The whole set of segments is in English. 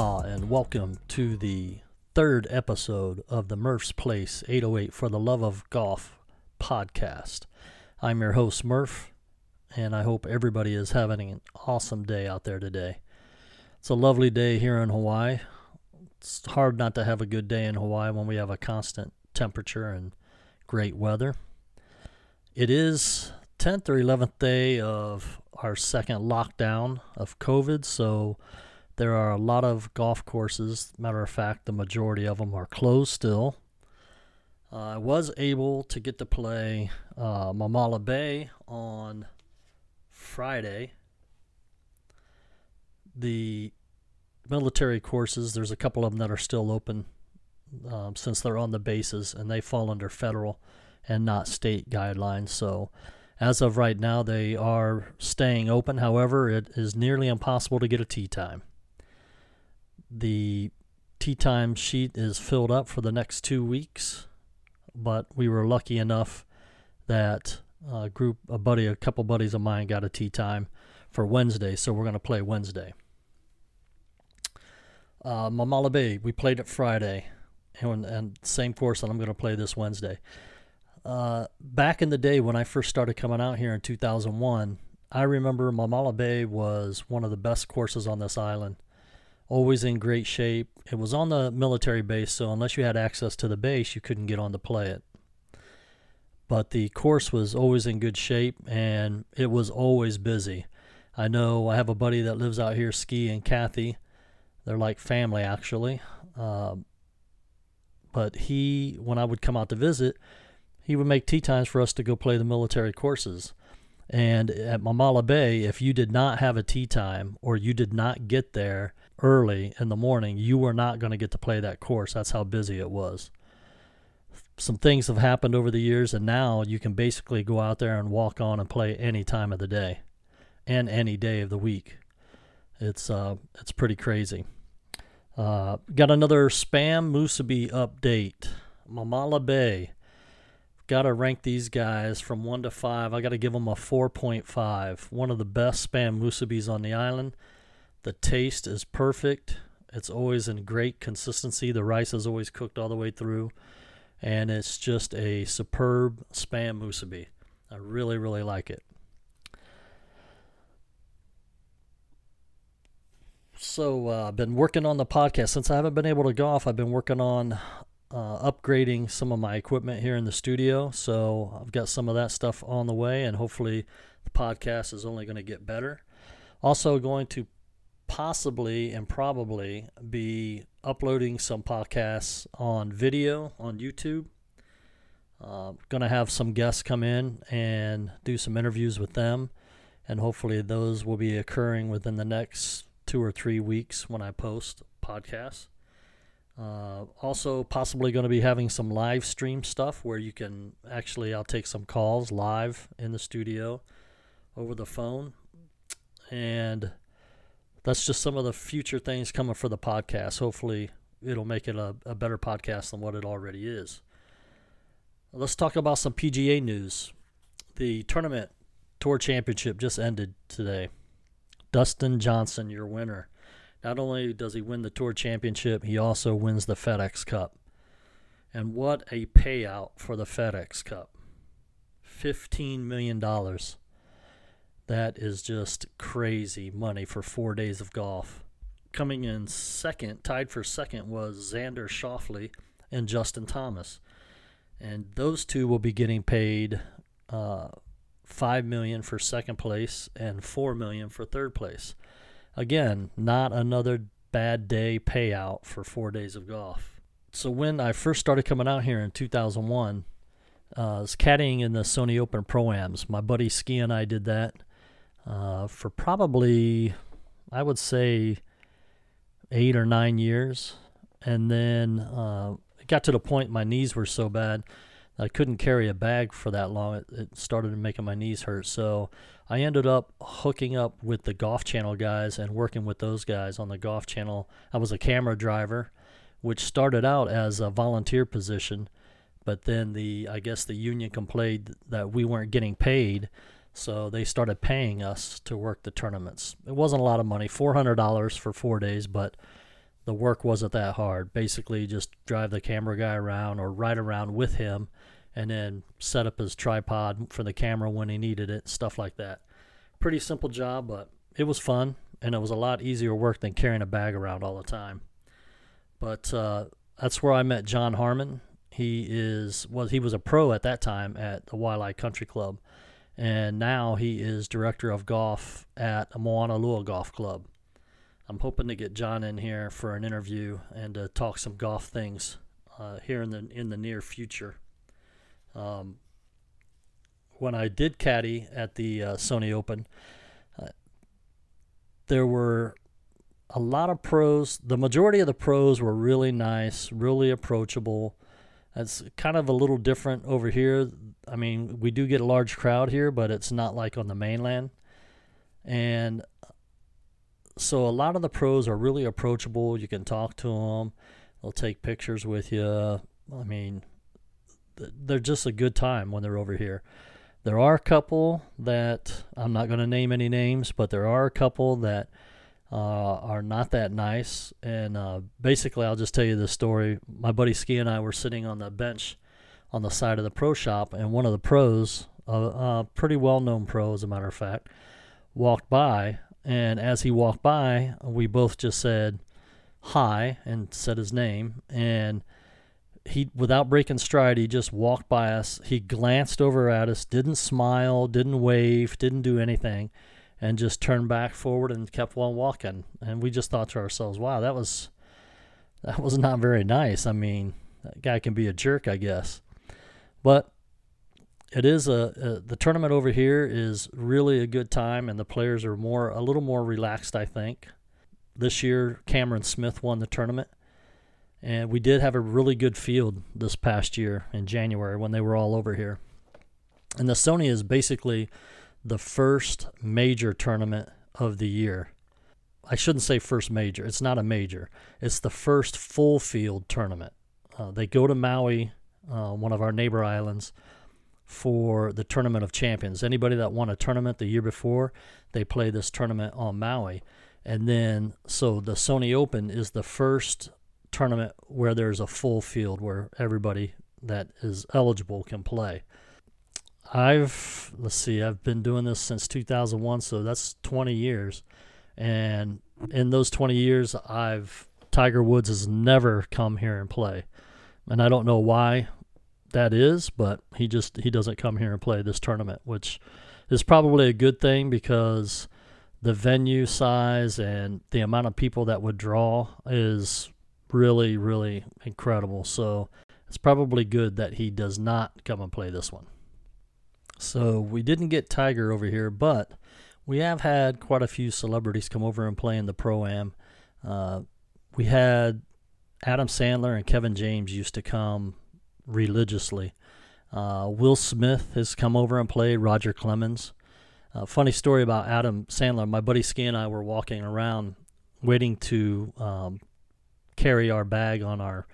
Aloha and welcome to the third episode of the Murph's Place 808 for the Love of Golf podcast. I'm your host, Murph, and I hope everybody is having an awesome day out there today. It's a lovely day here in Hawaii. It's hard not to have a good day in Hawaii when we have a constant temperature and great weather. It is 10th or 11th day of our second lockdown of COVID, so there are a lot of golf courses. Matter of fact, the majority of them are closed still. Uh, I was able to get to play uh, Mamala Bay on Friday. The military courses, there's a couple of them that are still open um, since they're on the bases and they fall under federal and not state guidelines. So, as of right now, they are staying open. However, it is nearly impossible to get a tee time the tee time sheet is filled up for the next two weeks, but we were lucky enough that a group, a buddy, a couple buddies of mine got a tee time for Wednesday, so we're going to play Wednesday. Uh, Mamala Bay, we played it Friday, and, and same course that I'm going to play this Wednesday. Uh, back in the day when I first started coming out here in 2001, I remember Mamala Bay was one of the best courses on this island always in great shape. It was on the military base, so unless you had access to the base, you couldn't get on to play it. But the course was always in good shape and it was always busy. I know I have a buddy that lives out here skiing, Kathy. They're like family, actually. Um, but he, when I would come out to visit, he would make tee times for us to go play the military courses. And at Mamala Bay, if you did not have a tee time or you did not get there early in the morning, you were not going to get to play that course. That's how busy it was. Some things have happened over the years, and now you can basically go out there and walk on and play any time of the day and any day of the week. It's uh, it's pretty crazy. Uh, got another spam musubi update. Mamala Bay got to rank these guys from 1 to 5. I got to give them a 4.5. One of the best spam musubis on the island. The taste is perfect. It's always in great consistency. The rice is always cooked all the way through. And it's just a superb spam musubi. I really, really like it. So uh, I've been working on the podcast. Since I haven't been able to golf, I've been working on uh, upgrading some of my equipment here in the studio. So I've got some of that stuff on the way, and hopefully the podcast is only going to get better. Also, going to possibly and probably be uploading some podcasts on video on YouTube. Uh, to have some guests come in and do some interviews with them, and hopefully those will be occurring within the next two or three weeks when I post podcasts. Uh, also, possibly going to be having some live stream stuff where you can actually, I'll take some calls live in the studio over the phone. And that's just some of the future things coming for the podcast. Hopefully, it'll make it a, a better podcast than what it already is. Let's talk about some PGA news. The tournament tour championship just ended today. Dustin Johnson, your winner. Not only does he win the Tour Championship, he also wins the FedEx Cup. And what a payout for the FedEx Cup $15 million. That is just crazy money for four days of golf. Coming in second, tied for second, was Xander Schauffele and Justin Thomas. And those two will be getting paid uh, five million for second place and four million for third place. Again, not another bad day payout for four days of golf. So when I first started coming out here in 2001, uh, I was caddying in the Sony Open Pro-Ams. My buddy Ski and I did that uh, for probably, I would say, eight or nine years. And then uh, it got to the point my knees were so bad I couldn't carry a bag for that long. It, it started making my knees hurt. So I ended up hooking up with the Golf Channel guys and working with those guys on the Golf Channel. I was a camera driver, which started out as a volunteer position, but then the I guess the union complained that we weren't getting paid, so they started paying us to work the tournaments. It wasn't a lot of money, four hundred dollars for four days, but the work wasn't that hard. Basically, just drive the camera guy around or ride around with him and then set up his tripod for the camera when he needed it, stuff like that. Pretty simple job, but it was fun and it was a lot easier work than carrying a bag around all the time. But uh, that's where I met John Harmon. He is was he was a pro at that time at the Waialae Country Club, and now he is director of golf at Moanalua Golf Club. I'm hoping to get John in here for an interview and to talk some golf things uh, here in the in the near future. Um, when I did caddy at the uh, Sony Open, uh, there were a lot of pros. The majority of the pros were really nice, really approachable. It's kind of a little different over here. I mean, we do get a large crowd here, but it's not like on the mainland. And so a lot of the pros are really approachable. You can talk to them. They'll take pictures with you. I mean, they're just a good time when they're over here. There are a couple that I'm not going to name any names, but there are a couple that uh, are not that nice. And uh, basically, I'll just tell you the story. My buddy Ski and I were sitting on the bench on the side of the pro shop, and one of the pros, a uh, pretty well known pro, as a matter of fact, walked by and as he walked by, we both just said hi and said his name. And he, without breaking stride, he just walked by us. He glanced over at us, didn't smile, didn't wave, didn't do anything, and just turned back forward and kept on walking. And we just thought to ourselves, wow, that was that was not very nice. I mean, that guy can be a jerk, I guess. But it is a, a, the tournament over here is really a good time and the players are more a little more relaxed i think this year cameron smith won the tournament and we did have a really good field this past year in january when they were all over here and the sony is basically the first major tournament of the year i shouldn't say first major it's not a major it's the first full field tournament uh, they go to maui uh, one of our neighbor islands for the Tournament of Champions. Anybody that won a tournament the year before, they play this tournament on Maui. And then, so the Sony Open is the first tournament where there's a full field where everybody that is eligible can play. I've, let's see, I've been doing this since 2001, so that's 20 years. And in those 20 years, I've, Tiger Woods has never come here and play. And I don't know why that is, but he just he doesn't come here and play this tournament, which is probably a good thing because the venue size and the amount of people that would draw is really really incredible. So it's probably good that he does not come and play this one. So we didn't get Tiger over here, but we have had quite a few celebrities come over and play in the pro am. Uh, we had Adam Sandler and Kevin James used to come religiously. Uh, Will Smith has come over and played Roger Clemens. Uh, funny story about Adam Sandler. My buddy Ski and I were walking around waiting to um, carry our bag on our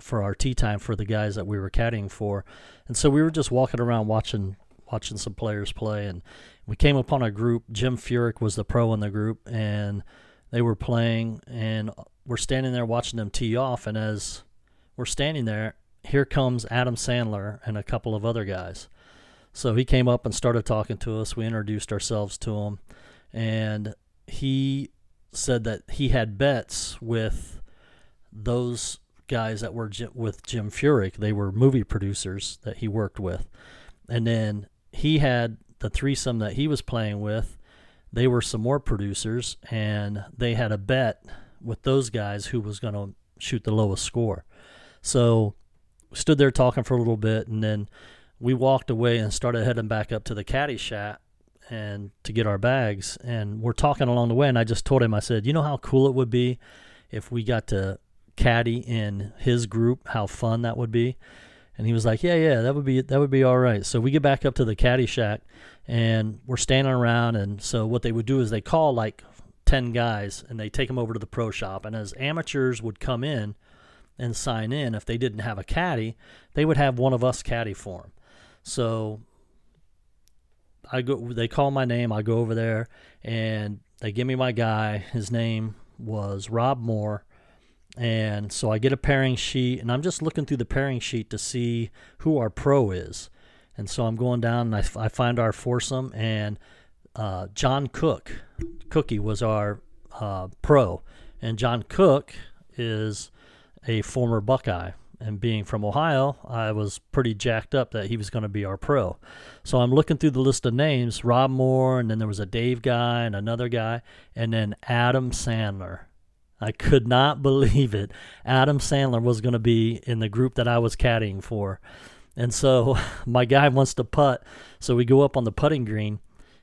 for our tee time for the guys that we were caddying for, and so we were just walking around watching watching some players play, and we came upon a group. Jim Furyk was the pro in the group, and they were playing, and we're standing there watching them tee off, and as we're standing there, here comes Adam Sandler and a couple of other guys. So he came up and started talking to us. We introduced ourselves to him, and he said that he had bets with those guys that were with Jim Furyk. They were movie producers that he worked with, and then he had the threesome that he was playing with. They were some more producers, and they had a bet with those guys who was going to shoot the lowest score. So stood there talking for a little bit, and then we walked away and started heading back up to the caddy shack and to get our bags. And we're talking along the way, and I just told him, I said, you know how cool it would be if we got to caddy in his group, how fun that would be. And he was like, "Yeah, yeah, that would be that would be all right." So we get back up to the caddy shack, and we're standing around. And so what they would do is they call like ten guys, and they take them over to the pro shop. And as amateurs would come in, and sign in, if they didn't have a caddy, they would have one of us caddy for them. So I go. They call my name. I go over there, and they give me my guy. His name was Rob Moore, And so I get a pairing sheet, and I'm just looking through the pairing sheet to see who our pro is. And so I'm going down, and I, I find our foursome, and uh, John Cook, Cookie was our uh, pro, and John Cook is a former Buckeye. And being from Ohio, I was pretty jacked up that he was going to be our pro. So I'm looking through the list of names Rob Moore, and then there was a Dave guy, and another guy, and then Adam Sandler. I could not believe it. Adam Sandler was going to be in the group that I was caddying for. And so my guy wants to putt. So we go up on the putting green,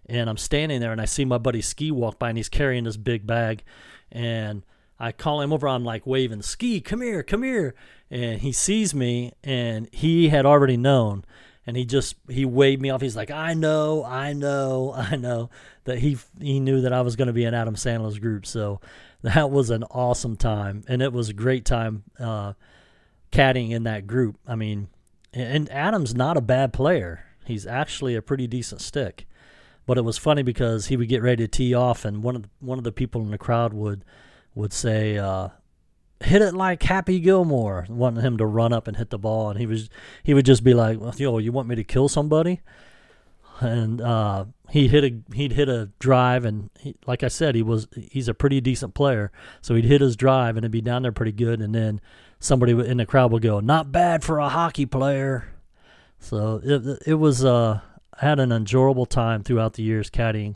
and I'm standing there, and I see my buddy Ski walk by, and he's carrying this big bag. And I call him over. I'm like waving, Ski, come here, come here. And he sees me, and he had already known. And he just he waved me off. He's like, I know, I know, I know that he he knew that I was going to be in Adam Sandler's group. So that was an awesome time, and it was a great time uh, caddying in that group. I mean, and Adam's not a bad player. He's actually a pretty decent stick. But it was funny because he would get ready to tee off, and one of the, one of the people in the crowd would would say, uh, "Hit it like Happy Gilmore," wanting him to run up and hit the ball, and he was he would just be like, "Yo, you want me to kill somebody?" And uh, he hit a he'd hit a drive, and he, like I said, he was he's a pretty decent player, so he'd hit his drive and it'd be down there pretty good, and then somebody in the crowd would go, "Not bad for a hockey player." So it it was uh, I had an enjoyable time throughout the years caddying,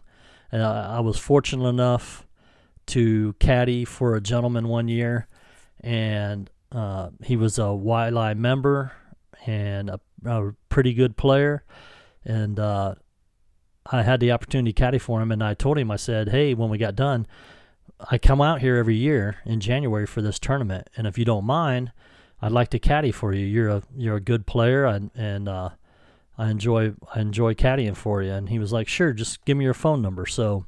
and I, I was fortunate enough to caddy for a gentleman one year, and uh, he was a Waialae member and a, a, pretty good player, and uh, I had the opportunity to caddy for him, and I told him I said, "Hey, when we got done." I come out here every year in January for this tournament, and if you don't mind, I'd like to caddy for you. You're a you're a good player, and and uh, I enjoy I enjoy caddying for you. And he was like, sure, just give me your phone number. So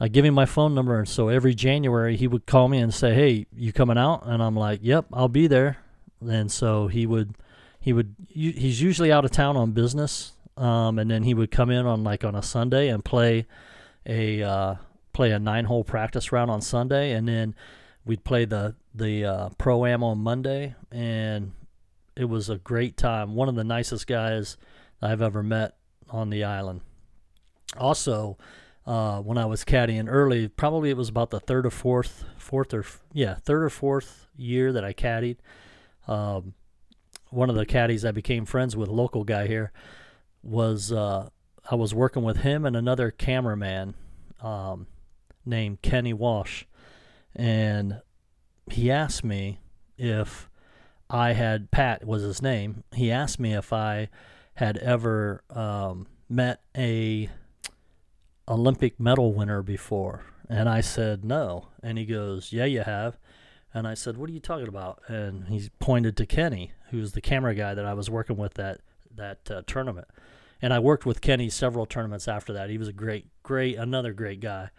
I give him my phone number, and so every January he would call me and say, hey, you coming out? And I'm like, yep, I'll be there. And so he would he would he's usually out of town on business, um, and then he would come in on like on a Sunday and play a uh, play a nine hole practice round on Sunday, and then we'd play the the uh, pro am on Monday, and it was a great time. One of the nicest guys I've ever met on the island. Also, uh, when I was caddying early, probably it was about the third or fourth, fourth or yeah, third or fourth year that I caddied. Um, one of the caddies I became friends with, local guy here, was uh, I was working with him and another cameraman um, named Kenny Walsh, and he asked me if I had Pat was his name. He asked me if I had ever um, met a Olympic medal winner before, and I said no. And he goes, "Yeah, you have." And I said, "What are you talking about?" And he pointed to Kenny, who's the camera guy that I was working with that that uh, tournament. And I worked with Kenny several tournaments after that. He was a great, great, another great guy.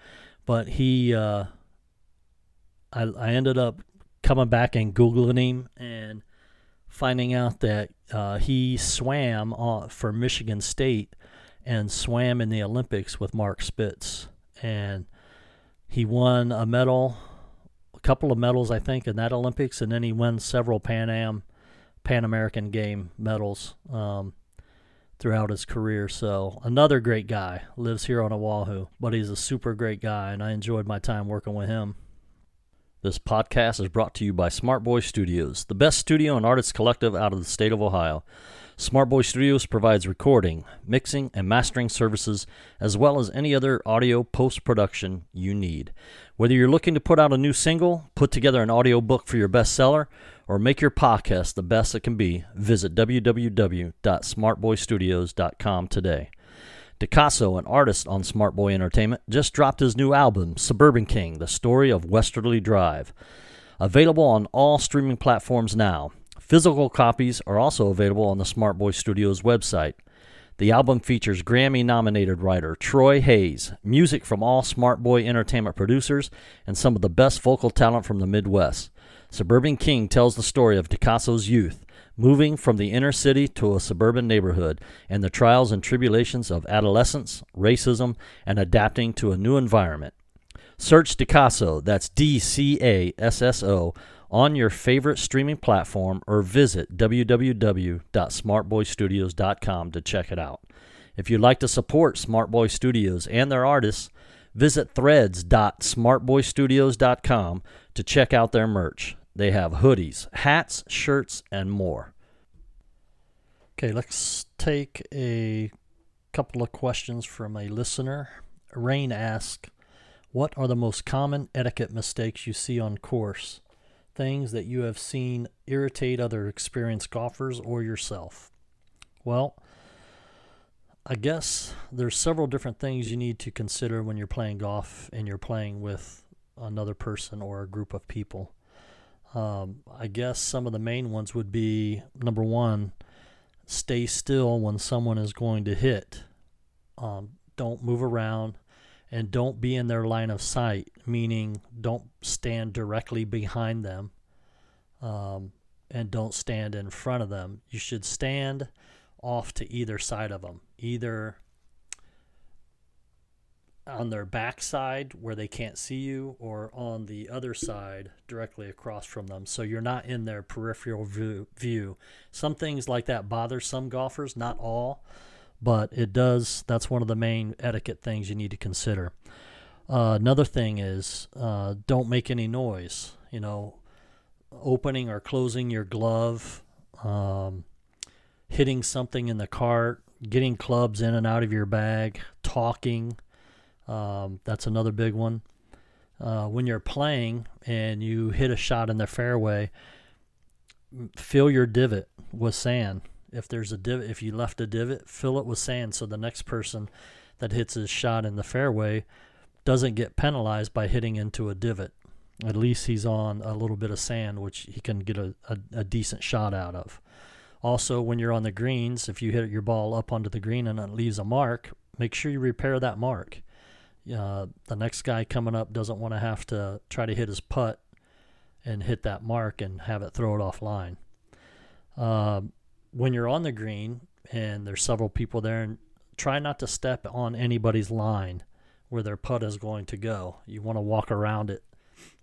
But he, uh, I, I ended up coming back and googling him and finding out that uh, he swam for Michigan State and swam in the Olympics with Mark Spitz, and he won a medal, a couple of medals I think in that Olympics, and then he won several Pan Am, Pan American Game medals. Um, throughout his career. So another great guy lives here on Oahu, but he's a super great guy, and I enjoyed my time working with him. This podcast is brought to you by Smart Boy Studios, the best studio and artist collective out of the state of Ohio. Smart Boy Studios provides recording, mixing, and mastering services, as well as any other audio post production you need. Whether you're looking to put out a new single, put together an audio book for your bestseller, or make your podcast the best it can be, visit www.smartboystudios.com today. DeCasso, an artist on Smart Boy Entertainment, just dropped his new album, Suburban King The Story of Westerly Drive. Available on all streaming platforms now. Physical copies are also available on the Smart Boy Studios website. The album features Grammy nominated writer Troy Hayes, music from all Smart Boy Entertainment producers, and some of the best vocal talent from the Midwest. Suburban King tells the story of DeCasso's youth, moving from the inner city to a suburban neighborhood, and the trials and tribulations of adolescence, racism, and adapting to a new environment. Search Dcasso, that's D C A S S O, on your favorite streaming platform or visit www.smartboystudios.com to check it out. If you'd like to support Smart Boy Studios and their artists, visit threads.smartboystudios.com to check out their merch. They have hoodies, hats, shirts, and more. Okay, let's take a couple of questions from a listener. Rain asks, What are the most common etiquette mistakes you see on course? Things that you have seen irritate other experienced golfers or yourself? Well, I guess there's several different things you need to consider when you're playing golf and you're playing with another person or a group of people. Um, I guess some of the main ones would be number one, stay still when someone is going to hit. Um, don't move around and don't be in their line of sight, meaning don't stand directly behind them um, and don't stand in front of them. You should stand off to either side of them, either on their backside where they can't see you or on the other side directly across from them. So you're not in their peripheral view, some things like that bother some golfers not all but it does that's one of the main etiquette things you need to consider. Uh, another thing is uh, don't make any noise you know opening or closing your glove um, hitting something in the cart getting clubs in and out of your bag talking um, that's another big one. Uh, when you're playing and you hit a shot in the fairway, fill your divot with sand. If there's a divot, if you left a divot, fill it with sand so the next person that hits his shot in the fairway doesn't get penalized by hitting into a divot. At least he's on a little bit of sand, which he can get a, a, a decent shot out of. Also, when you're on the greens, if you hit your ball up onto the green and it leaves a mark, make sure you repair that mark uh, the next guy coming up doesn't want to have to try to hit his putt and hit that mark and have it throw it offline. Uh, when you're on the green and there's several people there, and try not to step on anybody's line where their putt is going to go. You want to walk around it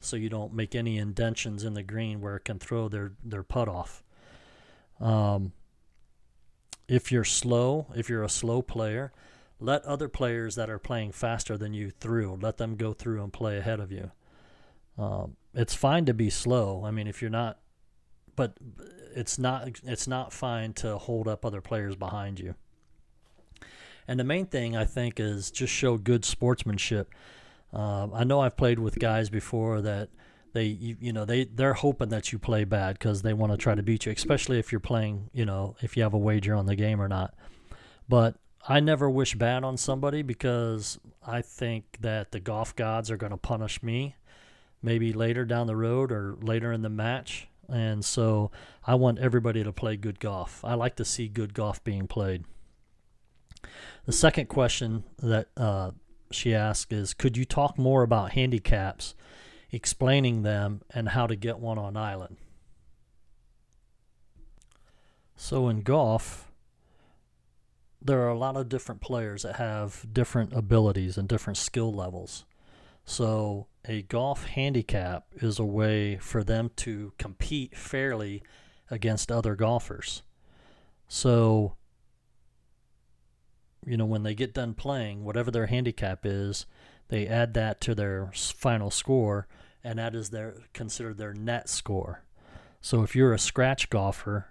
so you don't make any indentions in the green where it can throw their, their putt off. Um, if you're slow, if you're a slow player, let other players that are playing faster than you through. Let them go through and play ahead of you. Um, it's fine to be slow. I mean, if you're not, but it's not. It's not fine to hold up other players behind you. And the main thing I think is just show good sportsmanship. Um, I know I've played with guys before that they you, you know they they're hoping that you play bad because they want to try to beat you, especially if you're playing you know if you have a wager on the game or not. But I never wish bad on somebody because I think that the golf gods are going to punish me maybe later down the road or later in the match. And so I want everybody to play good golf. I like to see good golf being played. The second question that uh, she asked is Could you talk more about handicaps, explaining them, and how to get one on island? So in golf, there are a lot of different players that have different abilities and different skill levels. So, a golf handicap is a way for them to compete fairly against other golfers. So, you know, when they get done playing, whatever their handicap is, they add that to their final score, and that is their considered their net score. So, if you're a scratch golfer,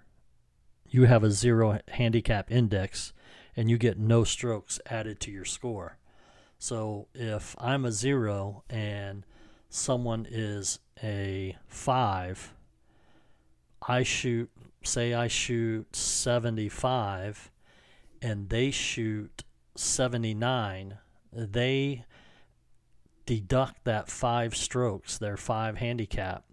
you have a zero handicap index and you get no strokes added to your score. So if I'm a zero and someone is a five, I shoot, say I shoot 75 and they shoot 79, they deduct that five strokes, their five handicap,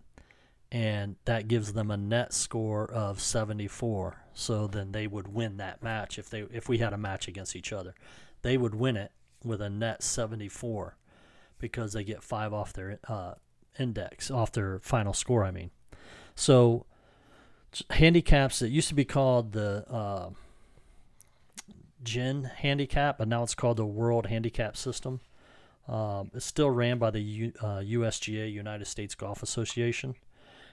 and that gives them a net score of 74 so then they would win that match if they if we had a match against each other. They would win it with a net 74 because they get five off their uh, index off their final score i mean. So handicaps that used to be called the uh, GHIN handicap but now it's called the world handicap system. Um, it's still ran by the U, uh, USGA, United States Golf Association.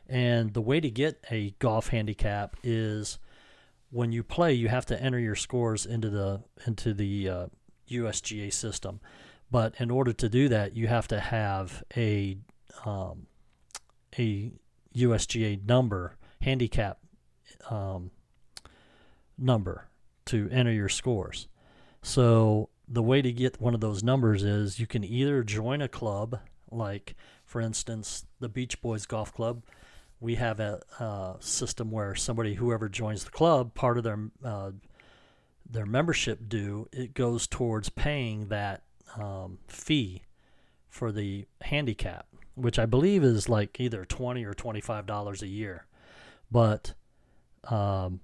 And the way to get a golf handicap is when you play, you have to enter your scores into the into the uh, USGA system. But in order to do that, you have to have a um, a USGA number handicap um, number to enter your scores. So the way to get one of those numbers is you can either join a club, like for instance the Beach Boys Golf Club. We have a, a system where somebody, whoever joins the club, part of their uh, their membership due, it goes towards paying that um, fee for the handicap, which I believe is like either twenty or twenty five dollars a year. But um,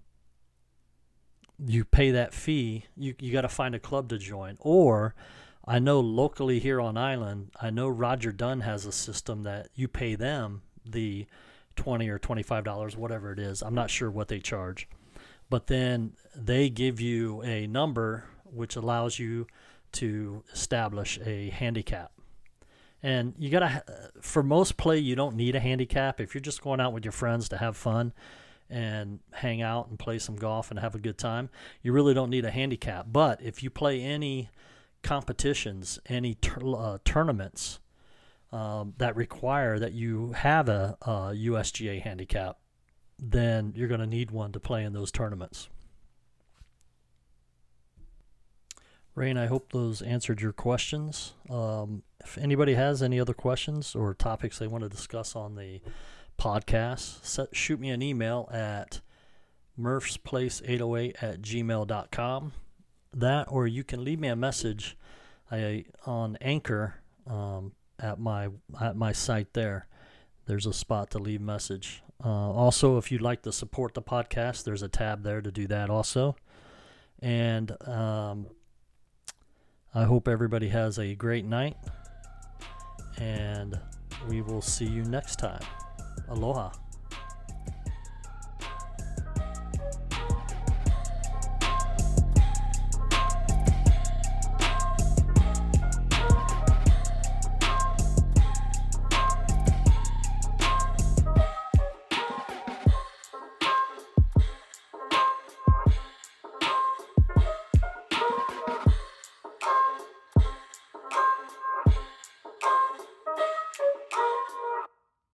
you pay that fee. You you got to find a club to join, or I know locally here on island, I know Roger Dunn has a system that you pay them the twenty or twenty five dollars, whatever it is. I'm not sure what they charge, but then they give you a number which allows you to establish a handicap. And you gotta, for most play, you don't need a handicap. If you're just going out with your friends to have fun, and hang out and play some golf and have a good time, you really don't need a handicap. But if you play any competitions, any uh, tournaments um, that require that you have a, a USGA handicap, then you're going to need one to play in those tournaments. Rain, I hope those answered your questions. Um, if anybody has any other questions or topics they want to discuss on the podcast, set, shoot me an email at murphsplace808 at gmail.com. That, or you can leave me a message I, on Anchor um, at my at my site there. There's a spot to leave message. Uh, also, if you'd like to support the podcast, there's a tab there to do that also. And um, I hope everybody has a great night. And we will see you next time. Aloha.